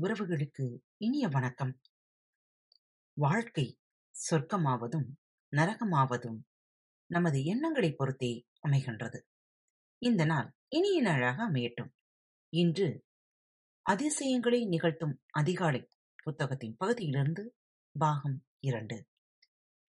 உறவுகளுக்கு இனிய வணக்கம். வாழ்க்கை சொர்க்கமாவதும், நரகமாவதும் நமது எண்ணங்களைப் பொறுத்தே அமைகின்றது. இந்த நாள் இனிய நாளாக அமையட்டும். இன்று அதிசயங்களை நிகழ்த்தும் அதிகாலை புத்தகத்தின் பகுதியிலிருந்து பாகம் இரண்டு.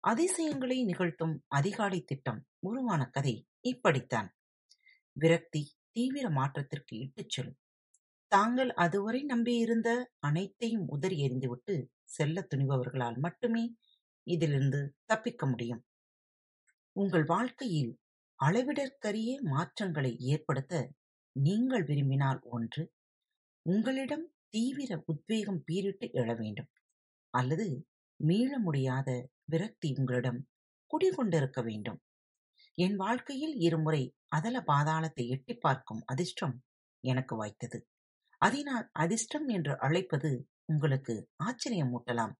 அதிசயங்களை நிகழ்த்தும் அதிகாலை திட்டம் உருவான கதை இப்படித்தான். விரக்தி தீவிர மாற்றத்திற்கு இட்டுச் செல்லும். தாங்கள் அதுவரை நம்பியிருந்த அனைத்தையும் உதறி எறிந்துவிட்டு செல்லத் துணிபவர்களால் மட்டுமே இதிலிருந்து தப்பிக்க முடியும். உங்கள் வாழ்க்கையில் அளவிடற்கரிய மாற்றங்களை ஏற்படுத்த நீங்கள் விரும்பினால் ஒன்று, உங்களிடம் தீவிர உத்வேகம் பீரிட்டு எழ வேண்டும். அல்லது மீள முடியாத விரக்தி உங்களிடம் குடிகொண்டிருக்க வேண்டும். என் வாழ்க்கையில் இருமுறை அதல பாதாளத்தை எட்டிப் பார்க்கும் அதிர்ஷ்டம் எனக்கு வாய்த்தது. அதை நான் அதிர்ஷ்டம் என்று அழைப்பது உங்களுக்கு ஆச்சரியம் ஊட்டலாம்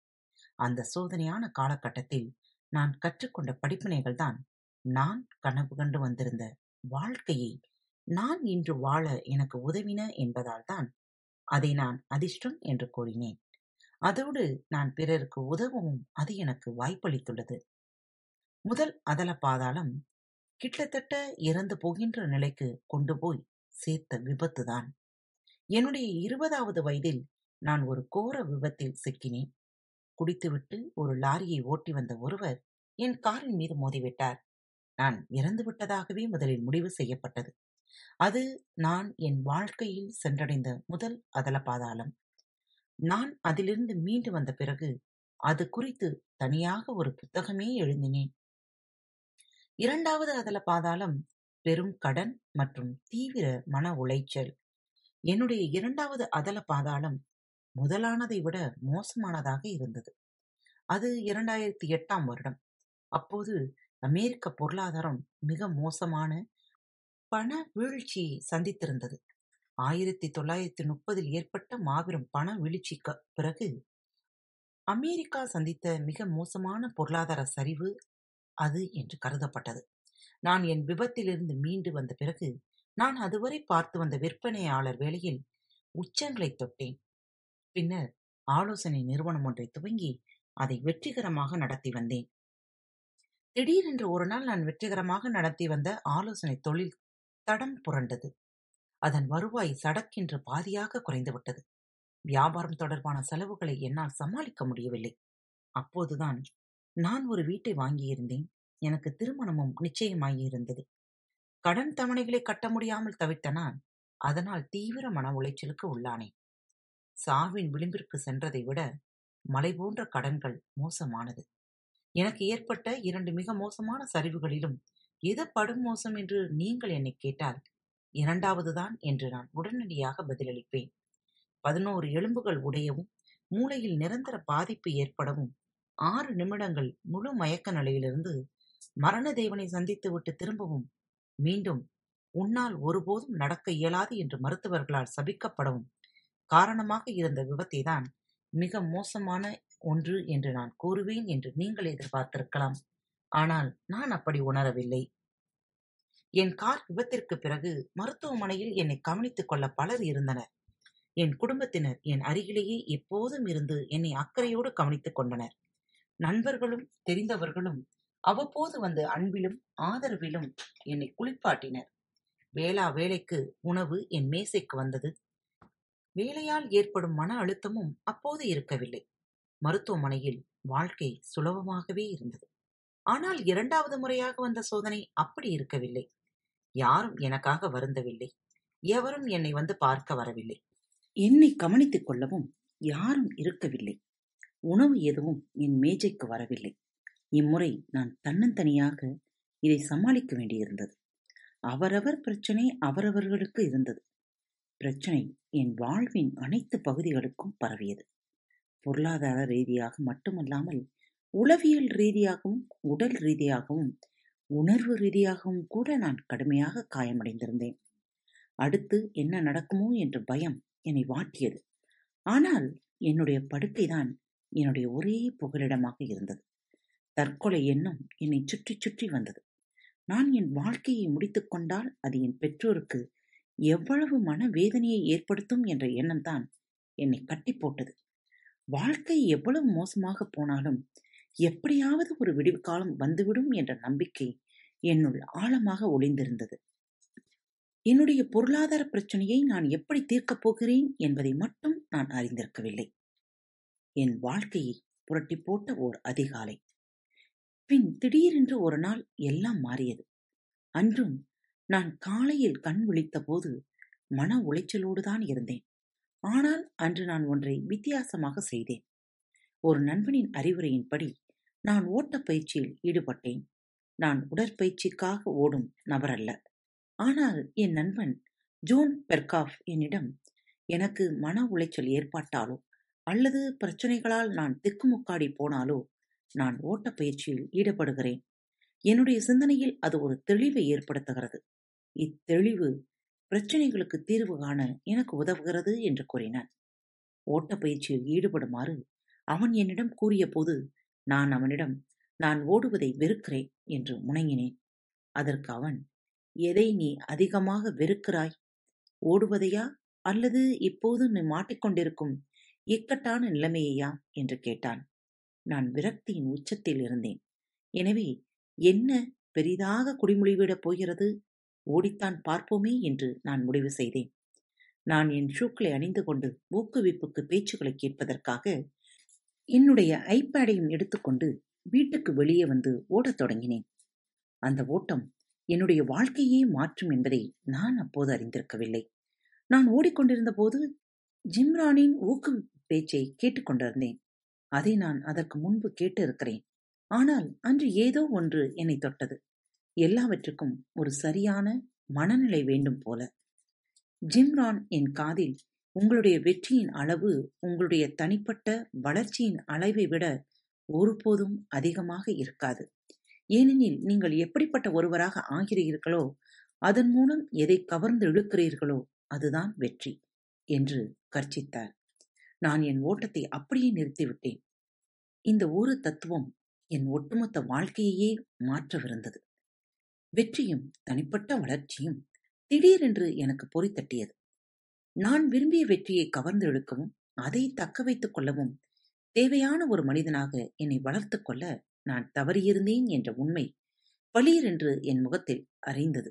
அந்த சோதனையான காலகட்டத்தில் நான் கற்றுக்கொண்ட படிப்பினைகள்தான் நான் கனவு கண்டு வந்திருந்த வாழ்க்கையை நான் இன்று வாழ எனக்கு உதவின என்பதால்தான் அதை நான் அதிர்ஷ்டம் என்று கூறினேன். அதோடு நான் பிறருக்கு உதவவும் அது எனக்கு வாய்ப்பளித்துள்ளது. முதல் அதல பாதாளம் கிட்டத்தட்ட இறந்து போகின்ற நிலைக்கு கொண்டு போய் சேர்த்த விபத்துதான். என்னுடைய இருபதாவது வயதில் நான் ஒரு கோர விபத்தில் சிக்கினேன். குடித்துவிட்டு ஒரு லாரியை ஓட்டி வந்த ஒருவர் என் காரின் மீது மோதிவிட்டார். நான் இறந்து விட்டதாகவே முதலில் முடிவு செய்யப்பட்டது. அது நான் என் வாழ்க்கையில் சென்றடைந்த முதல் அதல பாதாளம். நான் அதிலிருந்து மீண்டு வந்த பிறகு அது குறித்து தனியாக ஒரு புத்தகமே எழுந்தினேன் இரண்டாவது அதல பாதாளம் பெரும் கடன் மற்றும் தீவிர மன உளைச்சல். என்னுடைய இரண்டாவது அதல பாதாளம் முதலானதை விட மோசமானதாக இருந்தது. அது இரண்டாயிரத்து எட்டாம் வருடம். அப்போது அமெரிக்க பொருளாதாரம் மிக மோசமான பண வீழ்ச்சியை சந்தித்திருந்தது. ஆயிரத்தி தொள்ளாயிரத்து முப்பதில் ஏற்பட்ட மாபெரும் பண வீழ்ச்சிக்குப் பிறகு அமெரிக்கா சந்தித்த மிக மோசமான பொருளாதார சரிவு அது என்று கருதப்பட்டது. நான் என் விபத்திலிருந்து மீண்டு வந்த பிறகு நான் அதுவரை பார்த்து வந்த விற்பனையாளர் வேலையில் உச்சங்களைத் தொட்டேன். பின்னர் ஆலோசனை நிறுவனம் ஒன்றைத் துவங்கி அதை வெற்றிகரமாக நடத்தி வந்தேன். திடீரென்று ஒரு நாள் நான் வெற்றிகரமாக நடத்தி வந்த ஆலோசனை தொழில் தடம் புரண்டது. அதன் வருவாய் சடக்கென்று பாதியாக குறைந்துவிட்டது. வியாபாரம் தொடர்பான செலவுகளை என்னால் சமாளிக்க முடியவில்லை. அப்போதுதான் நான் ஒரு வீட்டை வாங்கியிருந்தேன். எனக்கு திருமணமும் நிச்சயமாகியிருந்தது. கடன் தவணைகளை கட்ட முடியாமல் தவித்த நான் அதனால் தீவிர மன உளைச்சலுக்கு உள்ளானேன். சாவின் விளிம்பிற்கு சென்றதை விட மலை போன்ற கடன்கள் மோசமானது. எனக்கு ஏற்பட்ட இரண்டு மிக மோசமான சரிவுகளிலும் எது படுமோசம் என்று நீங்கள் என்னைக் கேட்டால் இரண்டாவதுதான் என்று நான் உடனடியாக பதிலளிப்பேன். பதினோரு எலும்புகள் உடையவும் மூளையில் நிரந்தர பாதிப்பு ஏற்படவும் ஆறு நிமிடங்கள் முழு மயக்க நிலையிலிருந்து மரண தேவனை சந்தித்துவிட்டு திரும்பவும் மீண்டும் உன்னால் ஒருபோதும் நடக்க இயலாது என்று மருத்துவர்களால் சபிக்கப்படவும் காரணமாக இருந்த விபத்தைதான் மிக மோசமான ஒன்று என்று நான் கூறுவேன் என்று நீங்கள் எதிர்பார்த்திருக்கலாம். ஆனால் நான் அப்படி உணரவில்லை. என் கார் விபத்திற்கு பிறகு மருத்துவமனையில் என்னை கவனித்துக் கொள்ள பலர் இருந்தனர். என் குடும்பத்தினர் என் அருகிலேயே எப்போதும் இருந்து என்னை அக்கறையோடு கவனித்துக் கொண்டனர். நண்பர்களும் தெரிந்தவர்களும் அவ்வப்போது வந்து அன்பிலும் ஆதரவிலும் என்னை குளிப்பாட்டினர். வேளா வேளைக்கு உணவு என் மேசைக்கு வந்தது. வேலையால் ஏற்படும் மன அழுத்தமும் அப்போது இருக்கவில்லை. மருத்துவமனையில் வாழ்க்கை சுலபமாகவே இருந்தது. ஆனால் இரண்டாவது முறையாக வந்த சோதனை அப்படி இருக்கவில்லை. யாரும் எனக்காக வருந்தவில்லை. எவரும் என்னை வந்து பார்க்க வரவில்லை. என்னை கவனித்துக் கொள்ளவும் யாரும் இருக்கவில்லை. உணவு எதுவும் என் மேஜைக்கு வரவில்லை. இம்முறை நான் தன்னந்தனியாக இதை சமாளிக்க வேண்டியிருந்தது. அவரவர் பிரச்சனை அவரவர்களுக்கு இருந்தது. பிரச்சனை என் வாழ்வின் அனைத்து பகுதிகளுக்கும் பரவியது. பொருளாதார ரீதியாக மட்டுமல்லாமல் உளவியல் ரீதியாகவும் உடல் ரீதியாகவும் உணர்வு ரீதியாகவும் கூட நான் கடுமையாக காயமடைந்திருந்தேன். அடுத்து என்ன நடக்குமோ என்ற பயம் என்னை வாட்டியது. ஆனால் என்னுடைய படுக்கைதான் என்னுடைய ஒரே புகலிடமாக இருந்தது. தற்கொலை எண்ணம் என்னைச் சுற்றி சுற்றி வந்தது. நான் என் வாழ்க்கையை முடித்துக்கொண்டால் அது என் பெற்றோருக்கு எவ்வளவு மன வேதனையை ஏற்படுத்தும் என்ற எண்ணம்தான் என்னை கட்டி போட்டது. வாழ்க்கை எவ்வளவு மோசமாக போனாலும் எப்படியாவது ஒரு விடிவு காலம் வந்துவிடும் என்ற நம்பிக்கை என்னுள் ஆழமாக ஒளிந்திருந்தது. என்னுடைய பொருளாதார பிரச்சனையை நான் எப்படி தீர்க்கப் போகிறேன் என்பதை மட்டும் நான் அறிந்திருக்கவில்லை. என் வாழ்க்கையை புரட்டி போட்ட ஓர் அதிகாலை. பின் திடீரென்று ஒரு நாள் எல்லாம் மாறியது. அன்றும் நான் காலையில் கண் விழித்த போது மன உளைச்சலோடுதான் இருந்தேன். ஆனால் அன்று நான் ஒன்றை வித்தியாசமாக செய்தேன். ஒரு நண்பனின் அறிவுரையின்படி நான் ஓட்டப் பயிற்சியில் ஈடுபட்டேன். நான் உடற்பயிற்சிக்காக ஓடும் நபரல்ல ஆனால் என் நண்பன் ஜோன் பெர்காஃப் என்னிடம் எனக்கு மன உளைச்சல் ஏற்பட்டாலோ அல்லது பிரச்சனைகளால் நான் திக்குமுக்காடி போனாலோ நான் ஓட்டப் பயிற்சியில் ஈடுபடுகிறேன். என்னுடைய சிந்தனையில் அது ஒரு தெளிவை ஏற்படுத்துகிறது. இத்தெளிவு பிரச்சனைகளுக்கு தீர்வு காண எனக்கு உதவுகிறது என்று கூறினான் ஓட்டப் பயிற்சியில் ஈடுபடுமாறு அவன் என்னிடம் கூறிய போது நான் அவனிடம் நான் ஓடுவதை வெறுக்கிறேன் என்று முணங்கினேன் அதற்கு அவன் எதை நீ அதிகமாக வெறுக்கிறாய்? ஓடுவதையா? அல்லது இப்போது நீ மாட்டிக்கொண்டிருக்கும் இக்கட்டான நிலைமையையா? என்று கேட்டான். நான் விரக்தியின் உச்சத்தில் இருந்தேன். எனவே என்ன பெரிதாக குடிமொழிவிடப் போகிறது? ஓடித்தான் பார்ப்போமே என்று நான் முடிவு செய்தேன். நான் என் ஷூக்களை அணிந்து கொண்டு ஊக்குவிப்புக்கு பேச்சுக்களை கேட்பதற்காக என்னுடைய ஐபேடையும் எடுத்துக்கொண்டு வீட்டுக்கு வெளியே வந்து ஓடத் தொடங்கினேன். அந்த ஓட்டம் என்னுடைய வாழ்க்கையே மாற்றும் என்பதை நான் அப்போது அறிந்திருக்கவில்லை. நான் ஓடிக்கொண்டிருந்த போது ஜிம்ரானின் ஊக்குவிப்பு பேச்சை கேட்டுக்கொண்டிருந்தேன் அதை நான் அதற்கு முன்பு கேட்டு இருக்கிறேன் ஆனால் அன்று ஏதோ ஒன்று என்னை தொட்டது. எல்லாவற்றுக்கும் ஒரு சரியான மனநிலை வேண்டும் போல. ஜிம்ரான் என் காதில் உங்களுடைய வெற்றியின் அளவு உங்களுடைய தனிப்பட்ட வளர்ச்சியின் அளவை விட ஒருபோதும் அதிகமாக இருக்காது. ஏனெனில் நீங்கள் எப்படிப்பட்ட ஒருவராக ஆகிறீர்களோ அதன் மூலம் எதை கவர்ந்து இழுக்கிறீர்களோ அதுதான் வெற்றி என்று கர்ச்சித்தார் நான் என் ஓட்டத்தை அப்படியே நிறுத்திவிட்டேன். இந்த ஒரு தத்துவம் என் ஒட்டுமொத்த வாழ்க்கையையே மாற்றவிருந்தது. வெற்றியும் தனிப்பட்ட வளர்ச்சியும் திடீரென்று எனக்கு பொறித்தட்டியது நான் விரும்பிய வெற்றியை கவர்ந்தெழுக்கவும் அதை தக்க வைத்துக் கொள்ளவும் தேவையான ஒரு மனிதனாக என்னை வளர்த்து கொள்ள நான் தவறியிருந்தேன் என்ற உண்மை பளியரென்று என் முகத்தில் அறைந்தது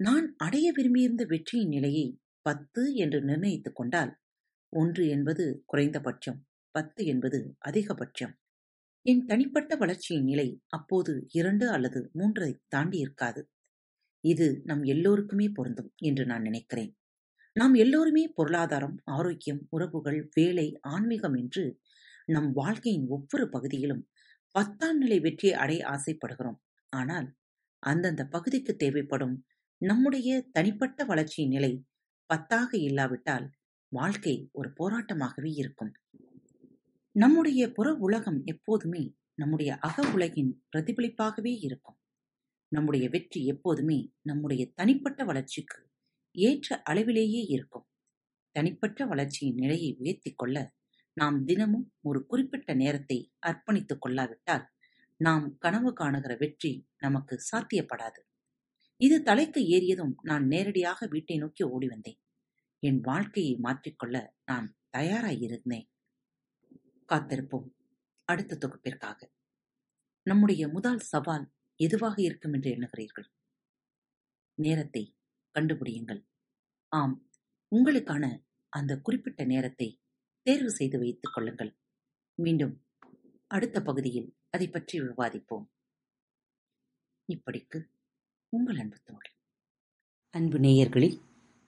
நான் அடைய விரும்பியிருந்த வெற்றியின் நிலையை பத்து என்று நிர்ணயித்துக் கொண்டால் ஒன்று என்பது குறைந்தபட்சம் பத்து என்பது அதிகபட்சம். என் தனிப்பட்ட வளர்ச்சியின் நிலை அப்போது இரண்டு அல்லது மூன்றை தாண்டி இருக்காது. இது நம் எல்லோருக்குமே பொருந்தும் என்று நான் நினைக்கிறேன். நாம் எல்லோருமே பொருளாதாரம் ஆரோக்கியம் உறவுகள் வேலை ஆன்மீகம் என்று நம் வாழ்க்கையின் ஒவ்வொரு பகுதியிலும் பத்தாம் நிலை வெற்றியை அடைய ஆசைப்படுகிறோம். ஆனால் அந்தந்த பகுதிக்கு தேவைப்படும் நம்முடைய தனிப்பட்ட வளர்ச்சியின் நிலை பத்தாக இல்லாவிட்டால் வாழ்க்கை ஒரு போராட்டமாகவே இருக்கும். நம்முடைய புற உலகம் எப்போதுமே நம்முடைய அக உலகின் பிரதிபலிப்பாகவே இருக்கும். நம்முடைய வெற்றி எப்போதுமே நம்முடைய தனிப்பட்ட வளர்ச்சிக்கு ஏற்ற அளவிலேயே இருக்கும். தனிப்பட்ட வளர்ச்சியின் நிலையை உயர்த்திக் கொள்ள நாம் தினமும் ஒரு குறிப்பிட்ட நேரத்தை அர்ப்பணித்துக் கொள்ளாவிட்டால் நாம் கனவு காணுகிற வெற்றி நமக்கு சாத்தியப்படாது. இது தலைக்கு ஏறியதும் நான் நேரடியாக வீட்டை நோக்கி ஓடி வந்தேன். என் வாழ்க்கையை மாற்றிக்கொள்ள நான் தயாராயிருந்தேன். காத்திருப்போம். அடுத்த தொகுப்பிற்காக. நம்முடைய முதல் சவால் எதுவாக இருக்கும் என்று எண்ணுகிறீர்கள்? நேரத்தை கண்டுபிடியுங்கள். ஆம். உங்களுக்கான அந்த குறிப்பிட்ட நேரத்தை தேர்வு செய்து வைத்துக் கொள்ளுங்கள். மீண்டும் அடுத்த பகுதியில் அதை பற்றி விவாதிப்போம். இப்படிக்கு உங்கள் அன்பு தோழி. அன்பு நேயர்களில்